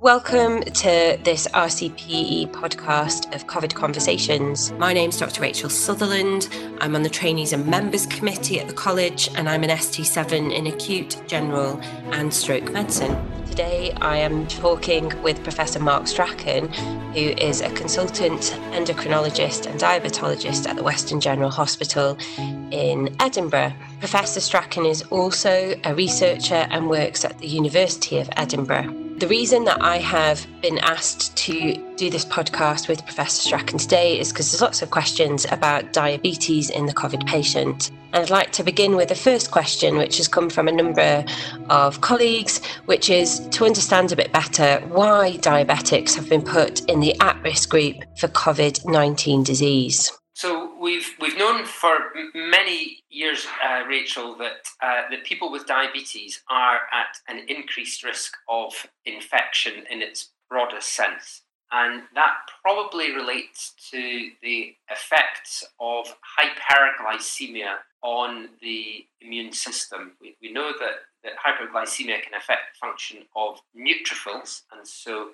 Welcome to this RCPE podcast of COVID Conversations. My name's Dr. Rachel Sutherland. I'm on the Trainees and Members Committee at the college, and I'm an ST7 in acute, general, and stroke medicine. Today, I am talking with Professor Mark Strachan, who is a consultant endocrinologist and diabetologist at the Western General Hospital in Edinburgh. Professor Strachan is also a researcher and works at the University of Edinburgh. The reason that I have been asked to do this podcast with Professor Strachan today is because there's lots of questions about diabetes in the COVID patient. And I'd like to begin with the first question, which has come from a number of colleagues, which is to understand a bit better why diabetics have been put in the at risk group for COVID 19 disease. So we've we've known for many years, uh, Rachel, that uh, people with diabetes are at an increased risk of infection in its broadest sense, and that probably relates to the effects of hyperglycemia on the immune system. We, we know that, that hyperglycemia can affect the function of neutrophils, and so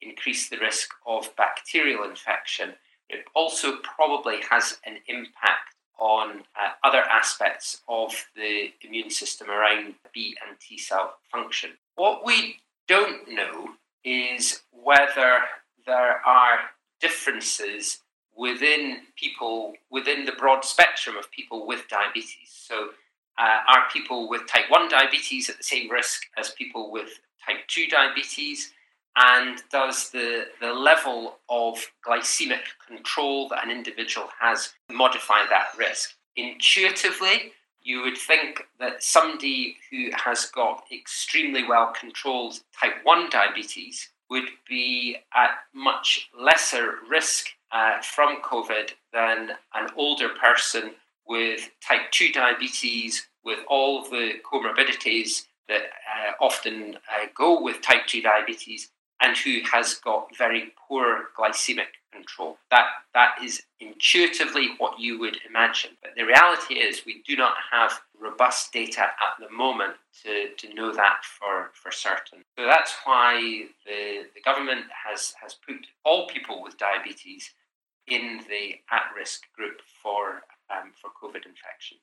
increase the risk of bacterial infection it also probably has an impact on uh, other aspects of the immune system around B and T cell function. What we don't know is whether there are differences within people, within the broad spectrum of people with diabetes. So, uh, are people with type 1 diabetes at the same risk as people with type 2 diabetes? And does the, the level of glycemic control that an individual has modify that risk? Intuitively, you would think that somebody who has got extremely well controlled type 1 diabetes would be at much lesser risk uh, from COVID than an older person with type 2 diabetes, with all the comorbidities that uh, often uh, go with type 2 diabetes, and who has got very poor glycemic control. That that is intuitively what you would imagine. But the reality is we do not have robust data at the moment to, to know that for, for certain. So that's why the, the government has, has put all people with diabetes in the at-risk group for um, for COVID infection.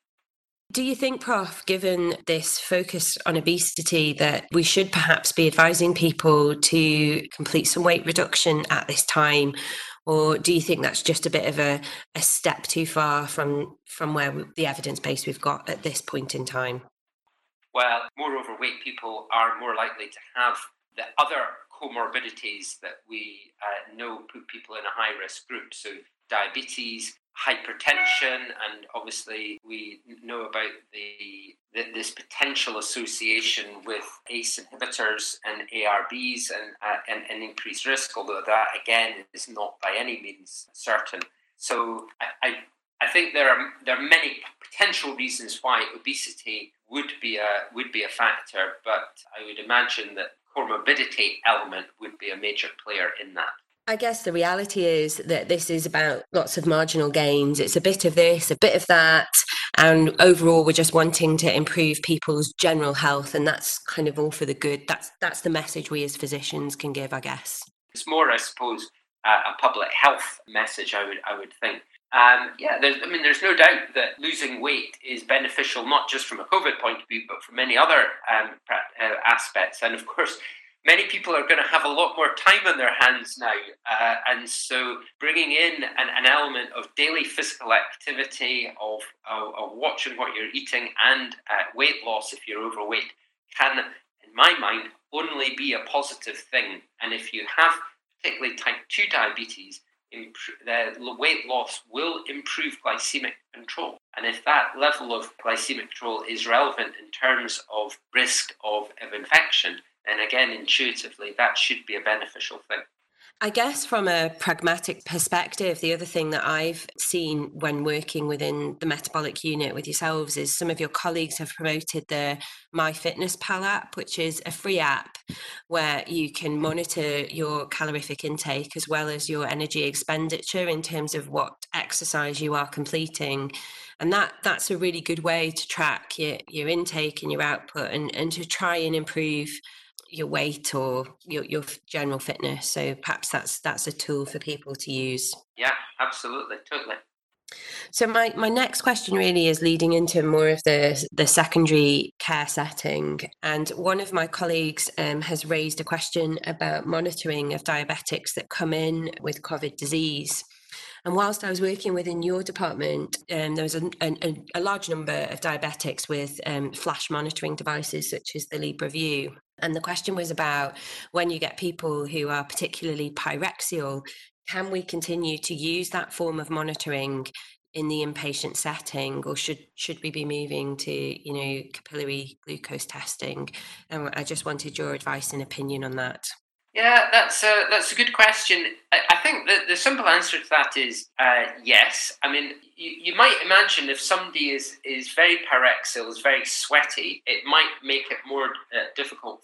Do you think, Prof, given this focus on obesity, that we should perhaps be advising people to complete some weight reduction at this time? Or do you think that's just a bit of a, a step too far from, from where we, the evidence base we've got at this point in time? Well, more overweight people are more likely to have the other comorbidities that we uh, know put people in a high risk group. So, diabetes, hypertension, and obviously we know about the, the, this potential association with ACE inhibitors and ARBs and, uh, and, and increased risk, although that again is not by any means certain. So I, I, I think there are there are many potential reasons why obesity would be a would be a factor, but I would imagine that comorbidity element would be a major player in that. I guess the reality is that this is about lots of marginal gains. It's a bit of this, a bit of that. And overall, we're just wanting to improve people's general health. And that's kind of all for the good. That's, that's the message we as physicians can give, I guess. It's more, I suppose, uh, a public health message, I would, I would think. Um, yeah, I mean, there's no doubt that losing weight is beneficial, not just from a COVID point of view, but from many other um, uh, aspects. And of course, many people are going to have a lot more time on their hands now. Uh, and so bringing in an, an, element of daily physical activity, of, of, of watching what you're eating, and uh, weight loss if you're overweight can, in my mind, only be a positive thing. And if you have particularly type 2 diabetes, the weight loss will improve glycemic control. And if that level of glycemic control is relevant in terms of risk of, of infection, and again, intuitively, that should be a beneficial thing. I guess from a pragmatic perspective, the other thing that I've seen when working within the metabolic unit with yourselves is some of your colleagues have promoted the MyFitnessPal app, which is a free app where you can monitor your calorific intake as well as your energy expenditure in terms of what exercise you are completing. And that that's a really good way to track your, your intake and your output and, and to try and improve your weight or your, your general fitness. So perhaps that's that's a tool for people to use. Yeah, absolutely, totally. So my, my next question really is leading into more of the the secondary care setting, and one of my colleagues um, has raised a question about monitoring of diabetics that come in with COVID disease. And whilst I was working within your department, um, there was a, a, a, large number of diabetics with um, flash monitoring devices such as the Libre View. And the question was about when you get people who are particularly pyrexial, can we continue to use that form of monitoring in the inpatient setting or should should we be moving to you know capillary glucose testing? And i just wanted your advice and opinion on that. Yeah that's a that's a good question. I, I think that the simple answer to that is uh, yes. I mean you, you might imagine if somebody is is very pyrexial is very sweaty it might make it more uh, difficult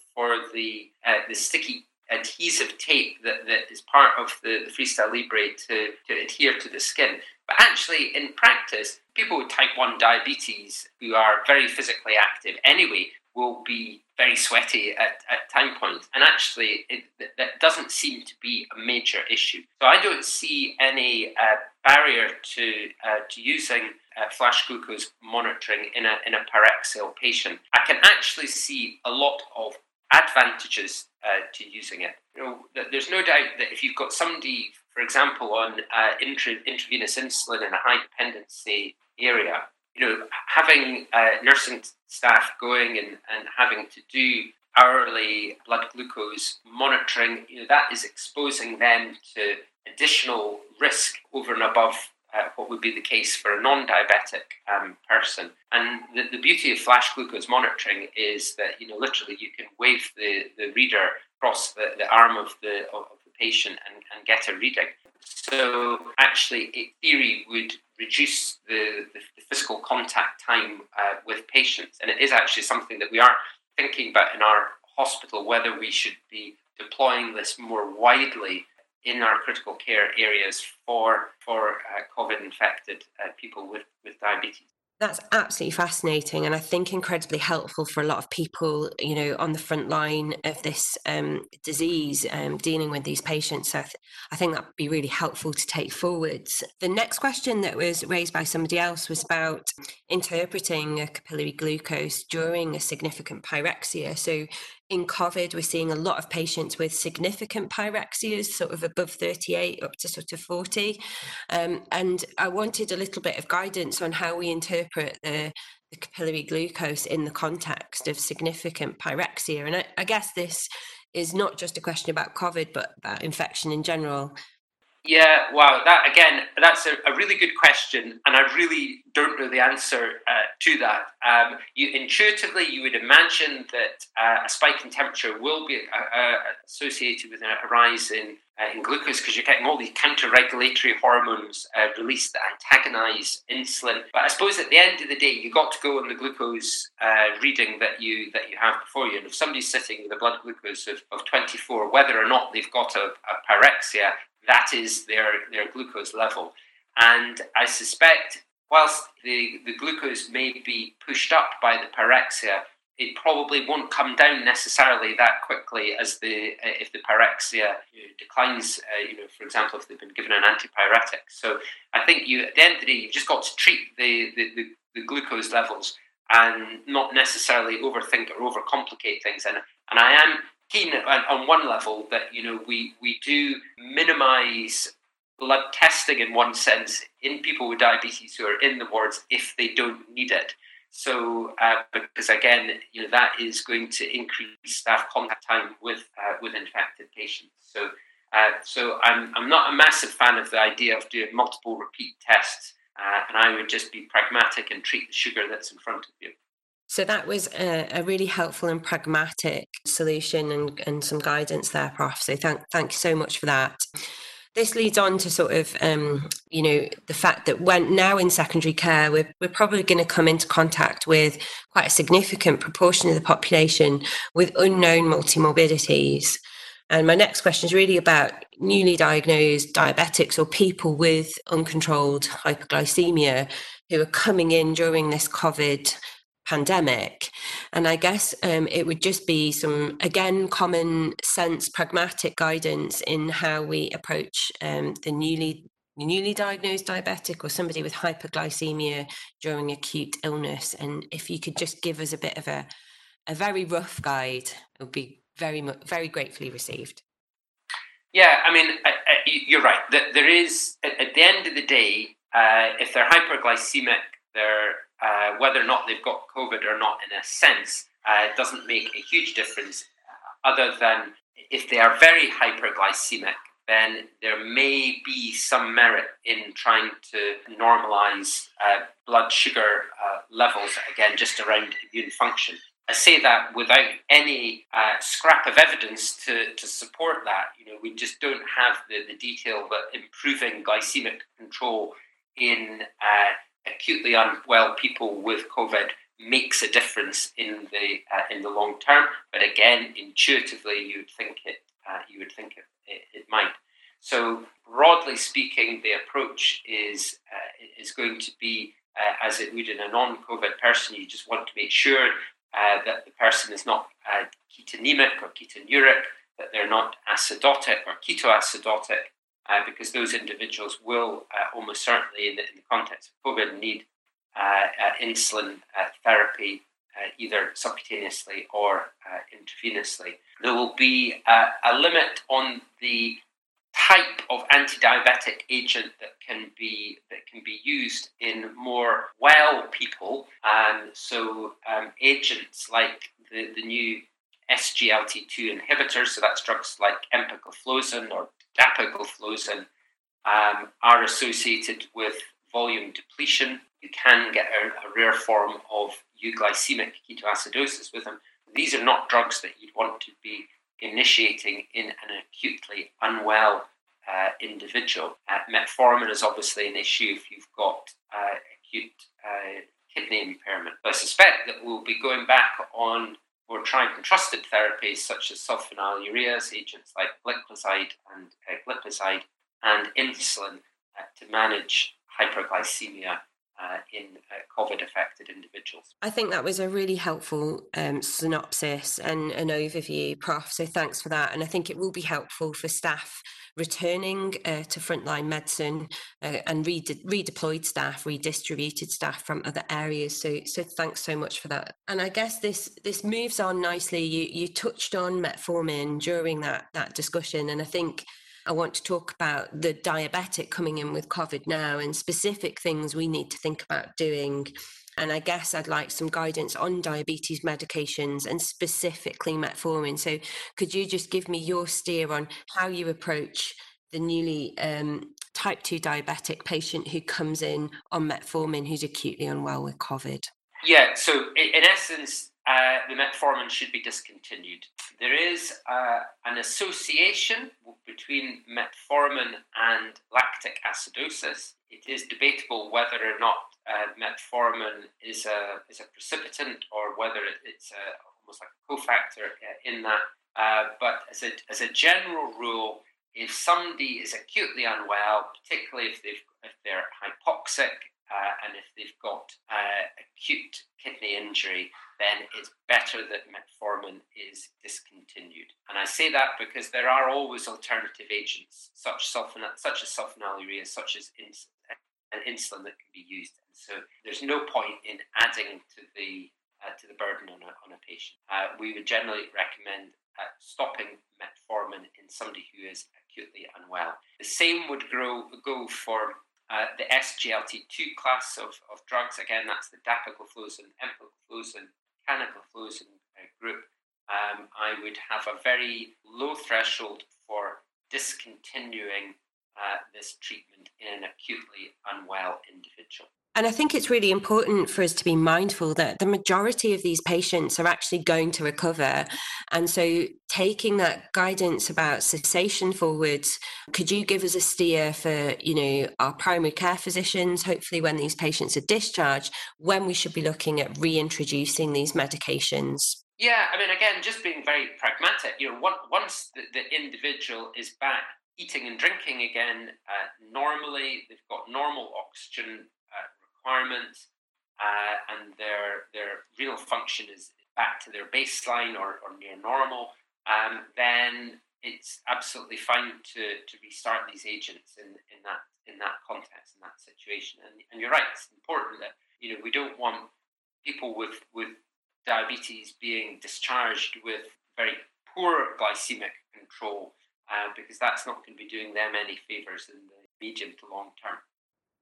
the uh, the sticky adhesive tape that, that is part of the, the Freestyle Libre to, to adhere to the skin. But actually, in practice, people with type 1 diabetes who are very physically active anyway will be very sweaty at, at time points. And actually, it, that doesn't seem to be a major issue. So I don't see any uh, barrier to, uh, to using uh, flash glucose monitoring in a, in a pyrexial patient. I can actually see a lot of advantages uh, to using it. You know, there's no doubt that if you've got somebody, for example, on uh, intra- intravenous insulin in a high dependency area, you know, having uh, nursing staff going and, and having to do hourly blood glucose monitoring, you know, that is exposing them to additional risk over and above uh, what would be the case for a non-diabetic um, person. And the, the beauty of flash glucose monitoring is that you know literally you can wave the, the reader across the, the arm of the of the patient and, and get a reading. So actually, in theory, would reduce the, the, the physical contact time uh, with patients, and it is actually something that we are thinking about in our hospital whether we should be deploying this more widely in our critical care areas for for uh, COVID infected uh, people with, with diabetes. That's absolutely fascinating, and I think incredibly helpful for a lot of people, you know, on the front line of this um, disease, um, dealing with these patients. So I, th- I think that would be really helpful to take forwards. The next question that was raised by somebody else was about interpreting a capillary glucose during a significant pyrexia. So in COVID, we're seeing a lot of patients with significant pyrexias, sort of above 38 up to sort of 40. Um, and I wanted a little bit of guidance on how we interpret the, the capillary glucose in the context of significant pyrexia. And I, I guess this is not just a question about COVID, but about infection in general. Yeah, wow. That again, that's a, a, really good question, and I really don't know the answer uh, to that. Um, you intuitively, you would imagine that uh, a spike in temperature will be uh, uh associated with a rise in uh, in glucose because you're getting all these counter-regulatory hormones uh, released that antagonize insulin. But I suppose at the end of the day, you got to go on the glucose reading that you that you have before you. And if somebody's sitting with a blood glucose of, of 24, whether or not they've got a, a pyrexia, that is their, their glucose level. And I suspect, whilst the, the glucose may be pushed up by the pyrexia, it probably won't come down necessarily that quickly as the uh, if the pyrexia you know, declines. Uh, you know, for example, if they've been given an antipyretic. So I think you at the end of the day, you've just got to treat the, the, the, the glucose levels and not necessarily overthink or overcomplicate things. And and I am keen on one level that you know we we do minimise blood testing in one sense in people with diabetes who are in the wards if they don't need it. So uh, because again, you know that is going to increase staff contact time with uh, with infected patients. So. Uh, so I'm, I'm not a massive fan of the idea of doing multiple repeat tests, uh, and I would just be pragmatic and treat the sugar that's in front of you. So that was a, a, really helpful and pragmatic solution and, and some guidance there, Prof. So thank thank you so much for that. This leads on to sort of, um, you know, the fact that when now in secondary care, we're, we're probably going to come into contact with quite a significant proportion of the population with unknown multimorbidities. And my next question is really about newly diagnosed diabetics or people with uncontrolled hyperglycemia who are coming in during this COVID pandemic. And I guess um, it would just be some, again, common sense, pragmatic guidance in how we approach um, the newly newly diagnosed diabetic or somebody with hyperglycemia during acute illness. And if you could just give us a bit of a, a very rough guide, it would be very, very gratefully received. Yeah, I mean, I, I, you're right. There is, at, the end of the day, uh, if they're hyperglycemic, they're uh, whether or not they've got COVID or not, in a sense, uh, doesn't make a huge difference, uh, other than if they are very hyperglycemic, then there may be some merit in trying to normalize uh, blood sugar uh, levels, again, just around immune function. I say that without any uh, scrap of evidence to, to support that. You know, we just don't have the, the detail that improving glycemic control in uh, acutely unwell people with COVID makes a difference in the uh, in the long term. But again, intuitively, you would think it uh, you would think it, it, it, might. So broadly speaking, the approach is uh, is going to be uh, as it would in a non-COVID person. You just want to make sure uh, that the person is not uh, ketonemic or ketonuric, that they're not acidotic or ketoacidotic, uh, because those individuals will uh, almost certainly, in the, in the, context of COVID, need uh, insulin therapy either subcutaneously or intravenously. There will be a limit on the type of anti-diabetic agent that can be that can be used in more well people. And so um, agents like the, the new SGLT2 inhibitors, so that's drugs like empagliflozin or dapagliflozin, um, are associated with volume depletion. You can get a, a rare form of euglycemic ketoacidosis with them. These are not drugs that you'd want to be initiating in an acutely unwell uh, individual. Uh, metformin is obviously an issue if you've got uh, acute uh, kidney impairment. But I suspect that we'll be going back on more tried and trusted therapies such as sulfonylureas, agents like gliclazide and uh, glipizide, and insulin uh, to manage hyperglycemia uh, in uh, COVID affected individuals. I think that was a really helpful um, synopsis and an overview, Prof. So thanks for that. And I think it will be helpful for staff returning uh, to frontline medicine uh, and redeployed staff, redistributed staff from other areas. So, so thanks so much for that. And I guess this this moves on nicely. You you touched on metformin during that that discussion, and I think I want to talk about the diabetic coming in with COVID now and specific things we need to think about doing. And I guess I'd like some guidance on diabetes medications and specifically metformin. So, could you just give me your steer on how you approach the newly um, type 2 diabetic patient who comes in on metformin who's acutely unwell with COVID? Yeah, so in essence, uh, the metformin should be discontinued. There is uh, an association between metformin and lactic acidosis. It is debatable whether or not uh, metformin is a is a precipitant or whether it's a, almost like a cofactor uh, in that. Uh, but as a as a general rule, if somebody is acutely unwell, particularly if they've if they're hypoxic uh, and if they've got uh, acute kidney injury, then it's better that metformin is discontinued. And I say that because there are always alternative agents, such, sulfon- such as sulfonylurea, such as ins- insulin that can be used. And so there's no point in adding to the uh, to the burden on a, on a patient. Uh, we would generally recommend uh, stopping metformin in somebody who is acutely unwell. The same would grow, go for uh, the SGLT2 class of, of drugs, again, that's the dapagliflozin, empagliflozin, canagliflozin uh, group. Um, I would have a very low threshold for discontinuing uh, this treatment in an acutely unwell individual. And I think it's really important for us to be mindful that the majority of these patients are actually going to recover. And so, taking that guidance about cessation forwards, could you give us a steer for, you know, our primary care physicians, hopefully when these patients are discharged, when we should be looking at reintroducing these medications? Yeah, I mean, again, just being very pragmatic, you know, once the, the individual is back eating and drinking again, uh, normally they've got normal oxygen uh, and their their renal function is back to their baseline or, or near normal, um, then it's absolutely fine to, to restart these agents in, in that in that context in that situation. And, and you're right, it's important that you know we don't want people with with diabetes being discharged with very poor glycemic control uh, because that's not going to be doing them any favors in the medium to long term.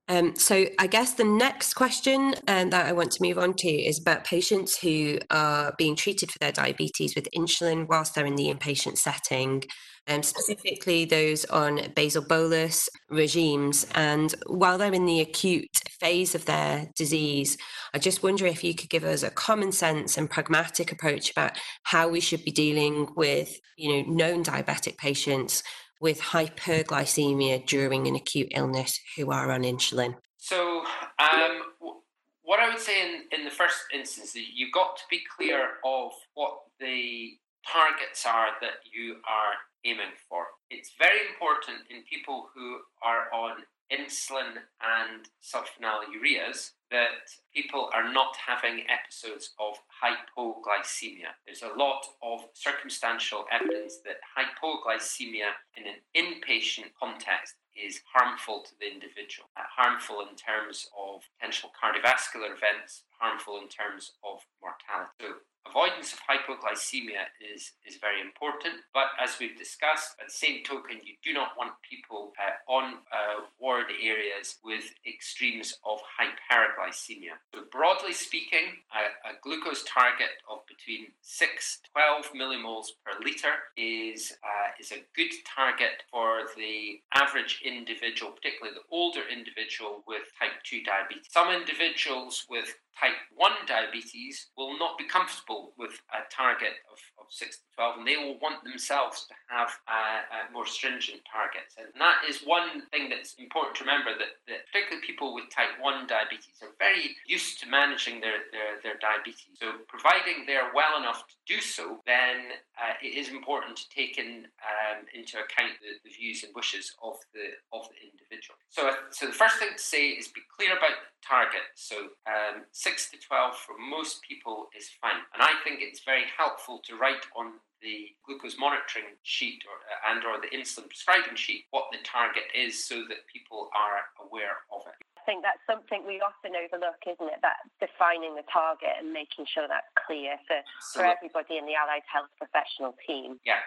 Um, so I guess the next question um, that I want to move on to is about patients who are being treated for their diabetes with insulin whilst they're in the inpatient setting, um, specifically those on basal bolus regimes. And while they're in the acute phase of their disease, I just wonder if you could give us a common sense and pragmatic approach about how we should be dealing with, you know, known diabetic patients with hyperglycemia during an acute illness who are on insulin? So, um, what I would say in, in the first instance, you've got to be clear of what the targets are that you are aiming for. It's very important in people who are on insulin and sulfonylureas that people are not having episodes of hypoglycemia. There's a lot of circumstantial evidence that hypoglycemia in an inpatient context is harmful to the individual, uh, harmful in terms of potential cardiovascular events, harmful in terms of mortality. So avoidance of hypoglycemia is, is very important. But as we've discussed, at the same token, you do not want people uh, on uh, ward areas with extremes of hyperglycemia. So, broadly speaking, a, a, glucose target of between 6 to 12 millimoles per litre is, uh, is a good target for the average individual, particularly the older individual with type 2 diabetes. Some individuals with type 1 diabetes will not be comfortable with a target of, of 6 to 12 and they will want themselves to have uh, uh, more stringent targets. And that is one thing that's important to remember that, that, particularly people with type 1 diabetes are very used to managing their, their, their diabetes. So, providing they're well enough to do so, then uh, it is important to take in, um, into account the, the, views and wishes of the, of the individual. So, so, the first thing to say is be clear about the target. So, um, 6 to 12 for most people is fine. And I think it's very helpful to write on the glucose monitoring sheet or, uh, and or the insulin prescribing sheet what the target is so that people are aware of it. I think that's something we often overlook, isn't it? That defining the target and making sure that's clear for, for everybody in the allied health professional team. Yeah,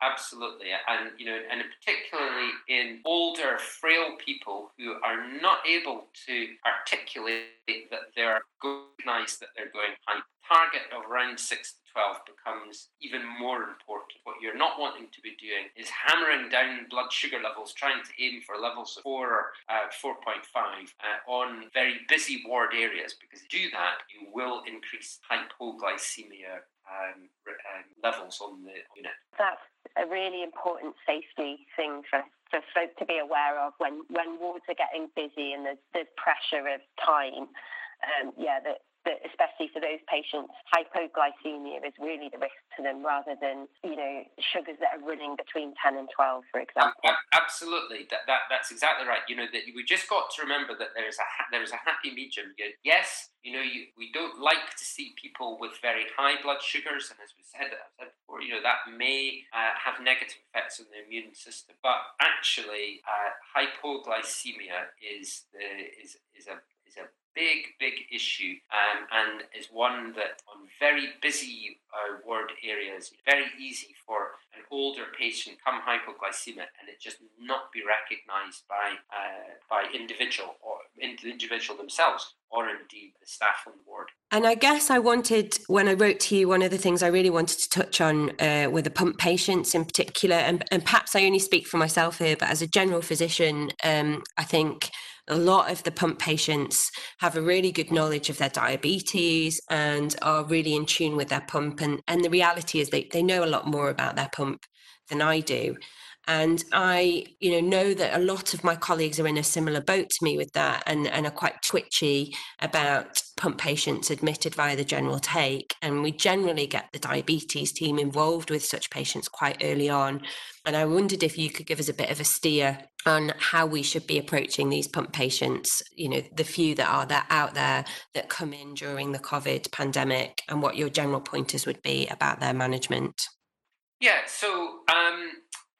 Absolutely, and you know, and particularly in older, frail people who are not able to articulate that they're recognise that they're going high. Target of around six to twelve becomes even more important. What you're not wanting to be doing is hammering down blood sugar levels, trying to aim for levels of four or uh, four point five uh, on very busy ward areas, because if you do that, you will increase hypoglycemia um, um, levels on the unit. That's a really important safety thing for, for folk to be aware of when, when wards are getting busy and there's, there's pressure of time. Um, yeah, that that especially for those patients, hypoglycemia is really the risk to them rather than, you know, sugars that are running between 10 and 12, for example. Absolutely. That, that, that's exactly right. You know, that we just got to remember that there is a, there is a happy medium. Yes, you know, you, we don't like to see people with very high blood sugars, and as we said, as said before, you know, that may uh, have negative effects on the immune system. But actually, uh, hypoglycemia is the is is a is a big, big issue um, and is one that on very busy uh, ward areas, very easy for an older patient come hypoglycemic and it just not be recognised by uh, by individual or individual themselves or indeed the staff on the ward. And I guess I wanted, when I wrote to you, one of the things I really wanted to touch on uh, were the pump patients in particular. And, and, perhaps I only speak for myself here, but as a general physician, um, I think a lot of the pump patients have a really good knowledge of their diabetes and are really in tune with their pump. And, and the reality is they, they know a lot more about their pump than I do. And I, you know, know that a lot of my colleagues are in a similar boat to me with that and, and are quite twitchy about pump patients admitted via the general take. And we generally get the diabetes team involved with such patients quite early on. And I wondered if you could give us a bit of a steer on how we should be approaching these pump patients, you know, the few that are there out there that come in during the COVID pandemic and what your general pointers would be about their management. Yeah, so um,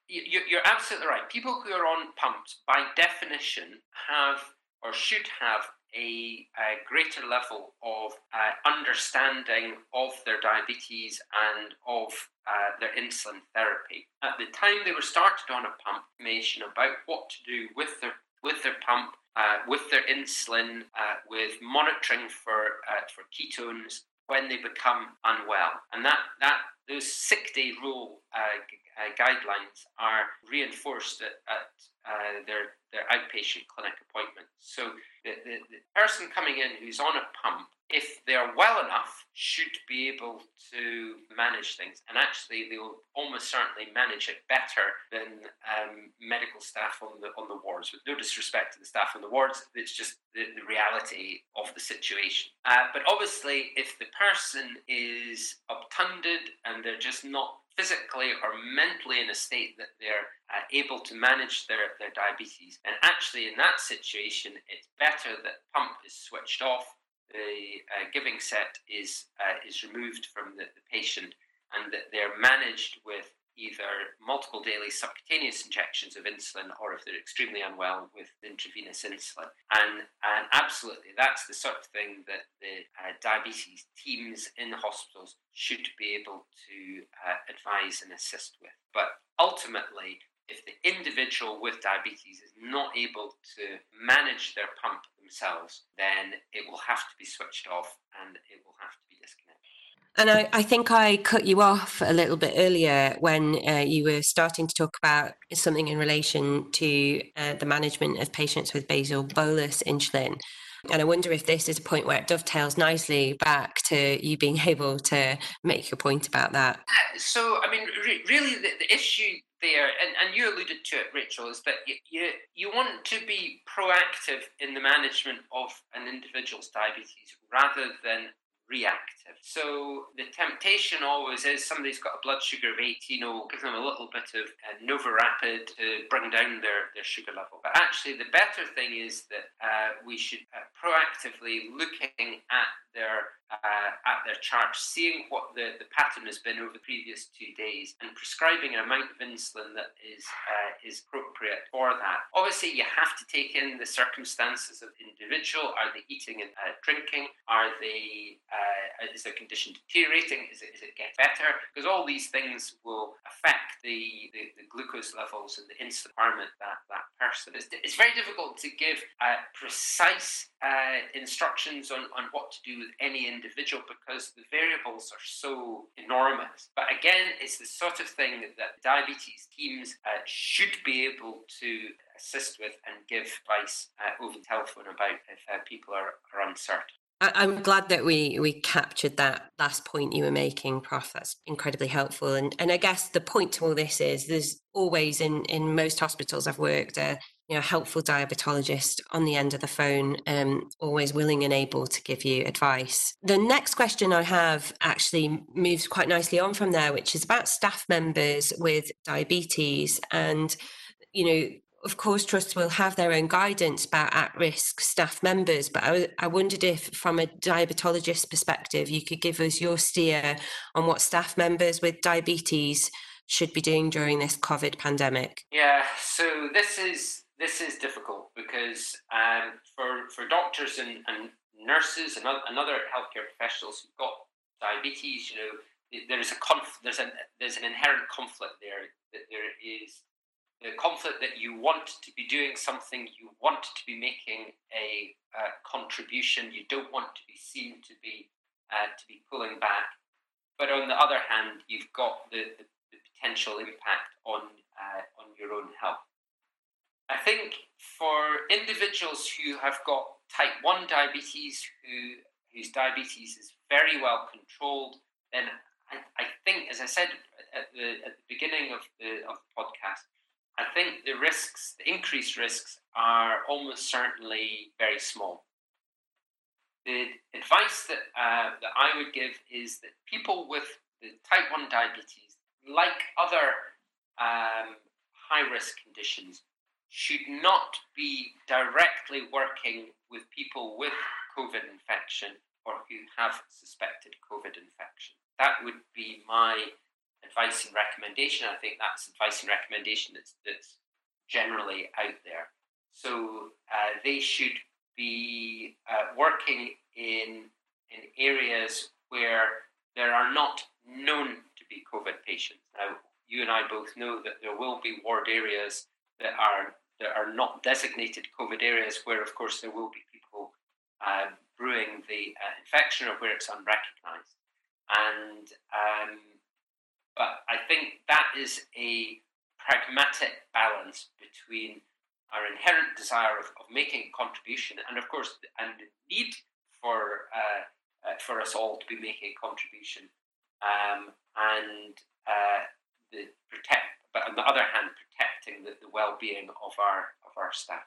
you're absolutely right. People who are on pumps, by definition, have or should have a, a greater level of uh, understanding of their diabetes and of uh, their insulin therapy. At the time they were started on a pump, information about what to do with their with their pump, uh, with their insulin, uh, with monitoring for uh, for ketones when they become unwell, and that that those sick day rule uh, uh, guidelines are reinforced at, at uh, their their outpatient clinic appointments. So the, the, the, person coming in who's on a pump, if they're well enough, should be able to manage things, and actually they will almost certainly manage it better than um, medical staff on the on the wards. With no disrespect to the staff on the wards, it's just the, the reality of the situation. Uh, but obviously, if the person is obtunded and they're just not physically or mentally in a state that they're uh, able to manage their, their diabetes. And actually, in that situation, it's better that pump is switched off, the uh, giving set is, uh, is removed from the, the patient, and that they're managed with either multiple daily subcutaneous injections of insulin or if they're extremely unwell with intravenous insulin. And, and absolutely, that's the sort of thing that the uh, diabetes teams in hospitals should be able to uh, advise and assist with. But ultimately, if the individual with diabetes is not able to manage their pump themselves, then it will have to be switched off and it will have to be disconnected. And I, I, think I cut you off a little bit earlier when uh, you were starting to talk about something in relation to uh, the management of patients with basal bolus insulin. And I wonder if this is a point where it dovetails nicely back to you being able to make your point about that. So, I mean, re- really, the, the, issue there, and, and you alluded to it, Rachel, is that you, you, you want to be proactive in the management of an individual's diabetes rather than reactive. So the temptation always is somebody's got a blood sugar of 18, oh, give them a little bit of uh, Novorapid to bring down their, their sugar level. But actually, the better thing is that uh, we should uh, proactively looking at their uh, at their chart, seeing what the, the pattern has been over the previous two days, and prescribing an amount of insulin that is uh, is appropriate for that. Obviously, you have to take in the circumstances of the individual. Are they eating and uh, drinking? Are they uh, is their condition deteriorating? Is it is it getting better? Because all these things will affect the, the, the glucose levels and the insulin requirement that that person. It's, it's very difficult to give precise uh, instructions on, on what to do with any individual because the variables are so enormous. But again, it's the sort of thing that diabetes teams uh, should be able to assist with and give advice uh, over the telephone about if uh, people are, are uncertain. I'm glad that we we captured that last point you were making, Prof. That's incredibly helpful. And and I guess the point to all this is there's always in in most hospitals I've worked a you know helpful diabetologist on the end of the phone, um, always willing and able to give you advice. The next question I have actually moves quite nicely on from there, which is about staff members with diabetes and you know of course, trusts will have their own guidance about at risk staff members, but I, I, wondered if, from a diabetologist perspective, you could give us your steer on what staff members with diabetes should be doing during this COVID pandemic. Yeah, so this is this is difficult because um, for for doctors and, and nurses and, and other healthcare professionals who've got diabetes, you know, there's a conf- there's an there's an inherent conflict there that there is the conflict that you want to be doing something, you want to be making a contribution, you don't want to be seen to be uh, to be pulling back, but on the other hand, you've got the, the, the potential impact on uh, on your own health. I think for individuals who have got type one diabetes, who whose diabetes is very well controlled, then I, I think, as I said at the at the beginning of the of the podcast, I think the risks, the increased risks, are almost certainly very small. The advice that, uh, that I would give is that people with the type 1 diabetes, like other um, high risk conditions, should not be directly working with people with COVID infection or who have suspected COVID infection. That would be my advice and recommendation. I think that's advice and recommendation that's, that's generally out there. So uh, they should be uh, working in in areas where there are not known to be COVID patients. Now, you and I both know that there will be ward areas that are that are not designated COVID areas, where of course there will be people uh, brewing the uh, infection or where it's unrecognised. And um, but I think that is a pragmatic balance between our inherent desire of, of making a contribution and of course and the need for uh, uh, for us all to be making a contribution um, and uh, the protect but on the other hand protecting the, the well-being of our of our staff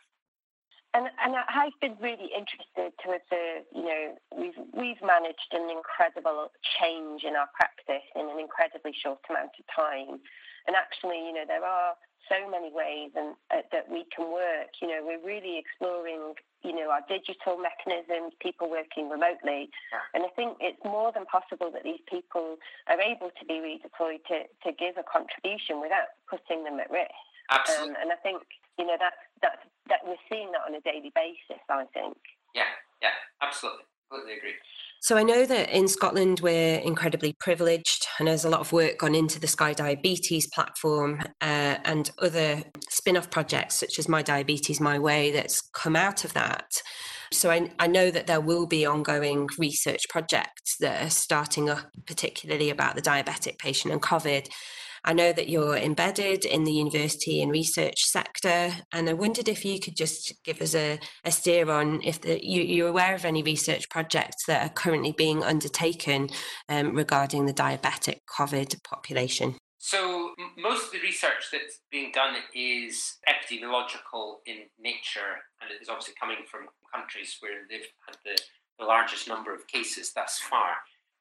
and and I've been really interested to observe, you know, we've we've managed an incredible change in our practice in an incredibly short amount of time. And actually, you know, there are so many ways and uh, that we can work. You know, we're really exploring, you know, our digital mechanisms, people working remotely, and I think it's more than possible that these people are able to be redeployed to to give a contribution without putting them at risk. Absolutely. Um, and I think you know that's that's that we're seeing that on a daily basis. I think. Yeah. Yeah. Absolutely. Completely agree. So I know that in Scotland we're incredibly privileged, and there's a lot of work gone into the SCI-Diabetes platform uh, and other spin-off projects such as My Diabetes My Way that's come out of that. So I, I know that there will be ongoing research projects that are starting up, particularly about the diabetic patient and COVID. I know that you're embedded in the university and research sector, and I wondered if you could just give us a, a steer on if the, you, you're aware of any research projects that are currently being undertaken um, regarding the diabetic COVID population. So, most of the research that's being done is epidemiological in nature, and it is obviously coming from countries where they've had the, the largest number of cases thus far.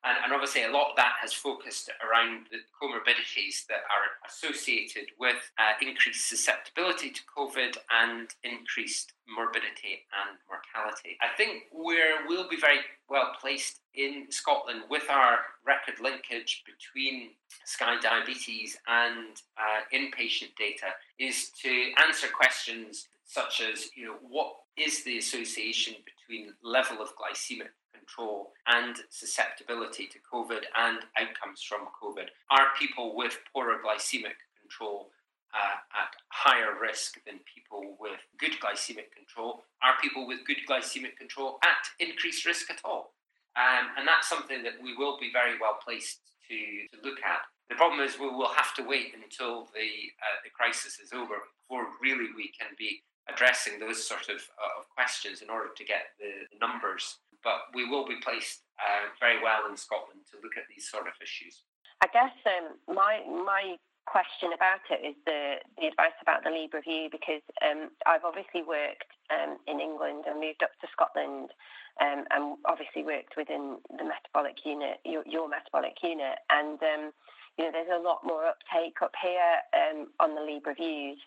And, and, obviously, a lot of that has focused around the comorbidities that are associated with uh, increased susceptibility to COVID and increased morbidity and mortality. I think where we'll be very well placed in Scotland with our record linkage between SCI-Diabetes and uh, inpatient data is to answer questions such as, you know, what is the association between level of glycemic control and susceptibility to COVID and outcomes from COVID? Are people with poorer glycemic control uh, at higher risk than people with good glycemic control? Are people with good glycemic control at increased risk at all? Um, and that's something that we will be very well placed to, to look at. The problem is we will have to wait until the uh, the crisis is over before really we can be addressing those sort of, uh, of questions in order to get the numbers but we will be placed uh, very well in Scotland to look at these sort of issues. I guess um, my my question about it is the, the advice about the Libre View because um, I've obviously worked um, in England and moved up to Scotland um, and obviously worked within the metabolic unit, your, your metabolic unit, and um, you know there's a lot more uptake up here um, on the Libre Views.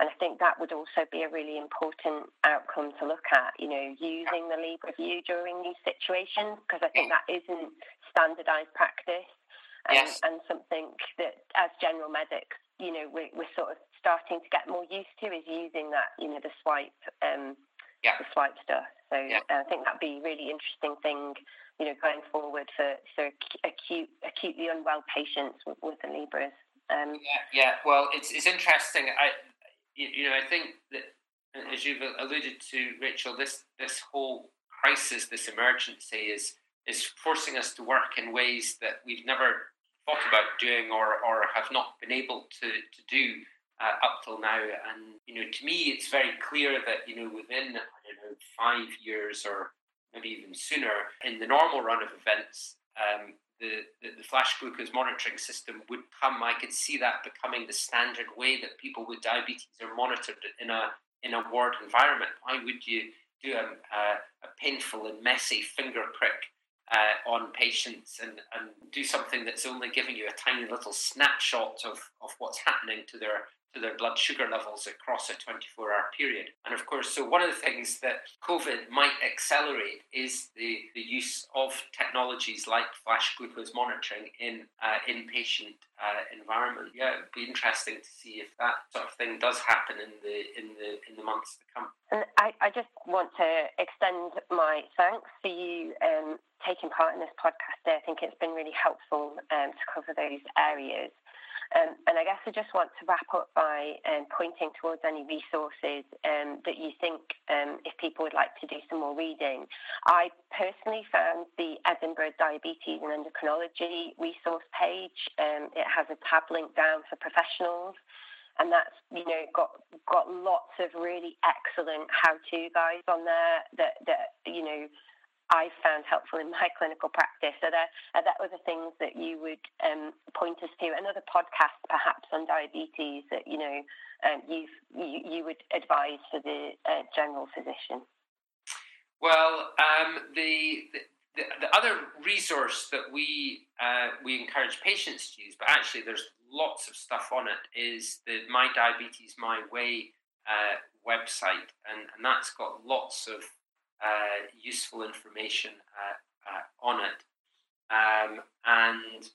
And I think that would also be a really important outcome to look at, you know, using the Libre View during these situations, because I think that isn't standardized practice. And, yes. and something that, as general medics, you know, we're, we're sort of starting to get more used to is using that, you know, the swipe, um, yeah. the swipe stuff. So yeah. I think that'd be a really interesting thing, you know, going forward for, for acute, acutely unwell patients with, with the Libres. Um, yeah, yeah. Well, it's it's interesting. I you, you know, I think that as you've alluded to, Rachel, this this whole crisis, this emergency, is is forcing us to work in ways that we've never thought about doing or or have not been able to to do uh, up till now. And you know, to me, it's very clear that you know within I don't know five years or maybe even sooner in the normal run of events, um, the, the, the, flash glucose monitoring system would come, I could see that becoming the standard way that people with diabetes are monitored in a in a ward environment. Why would you do a, a, a painful and messy finger prick uh, on patients and, and do something that's only giving you a tiny little snapshot of, of what's happening to their to their blood sugar levels across a 24 hour period. And of course, so one of the things that COVID might accelerate is the, the use of technologies like flash glucose monitoring in uh, inpatient uh, environment. Yeah, it'd be interesting to see if that sort of thing does happen in the in the in the months to come. And I, I just want to extend my thanks for you um, taking part in this podcast. I think it's been really helpful um, to cover those areas. Um, and I guess I just want to wrap up by um, pointing towards any resources um, that you think um, if people would like to do some more reading. I personally found the Edinburgh Diabetes and Endocrinology resource page. Um, it has a tab link down for professionals and that's you know got got lots of really excellent how-to guides on there that that you know I've found helpful in my clinical practice. Are there, are there other things that you would um, point us to? Another podcast, perhaps, on diabetes that you know um, you you would advise for the uh, general physician? Well, um, the, the, the other resource that we uh, we encourage patients to use, but actually there's lots of stuff on it, is the My Diabetes My Way uh, website, and, and that's got lots of uh, useful information uh, uh, on it. Um, and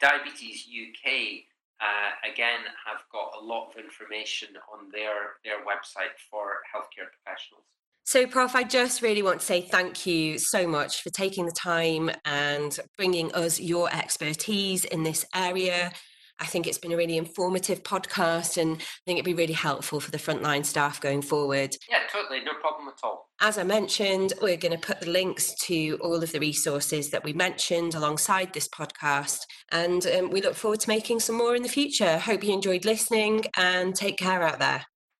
Diabetes UK again have got a lot of information on their their website for healthcare professionals. So, Prof, I just really want to say thank you so much for taking the time and bringing us your expertise in this area. I think it's been a really informative podcast and I think it'd be really helpful for the frontline staff going forward. Yeah, totally. No problem at all. As I mentioned, we're going to put the links to all of the resources that we mentioned alongside this podcast. And um, we look forward to making some more in the future. Hope you enjoyed listening and take care out there.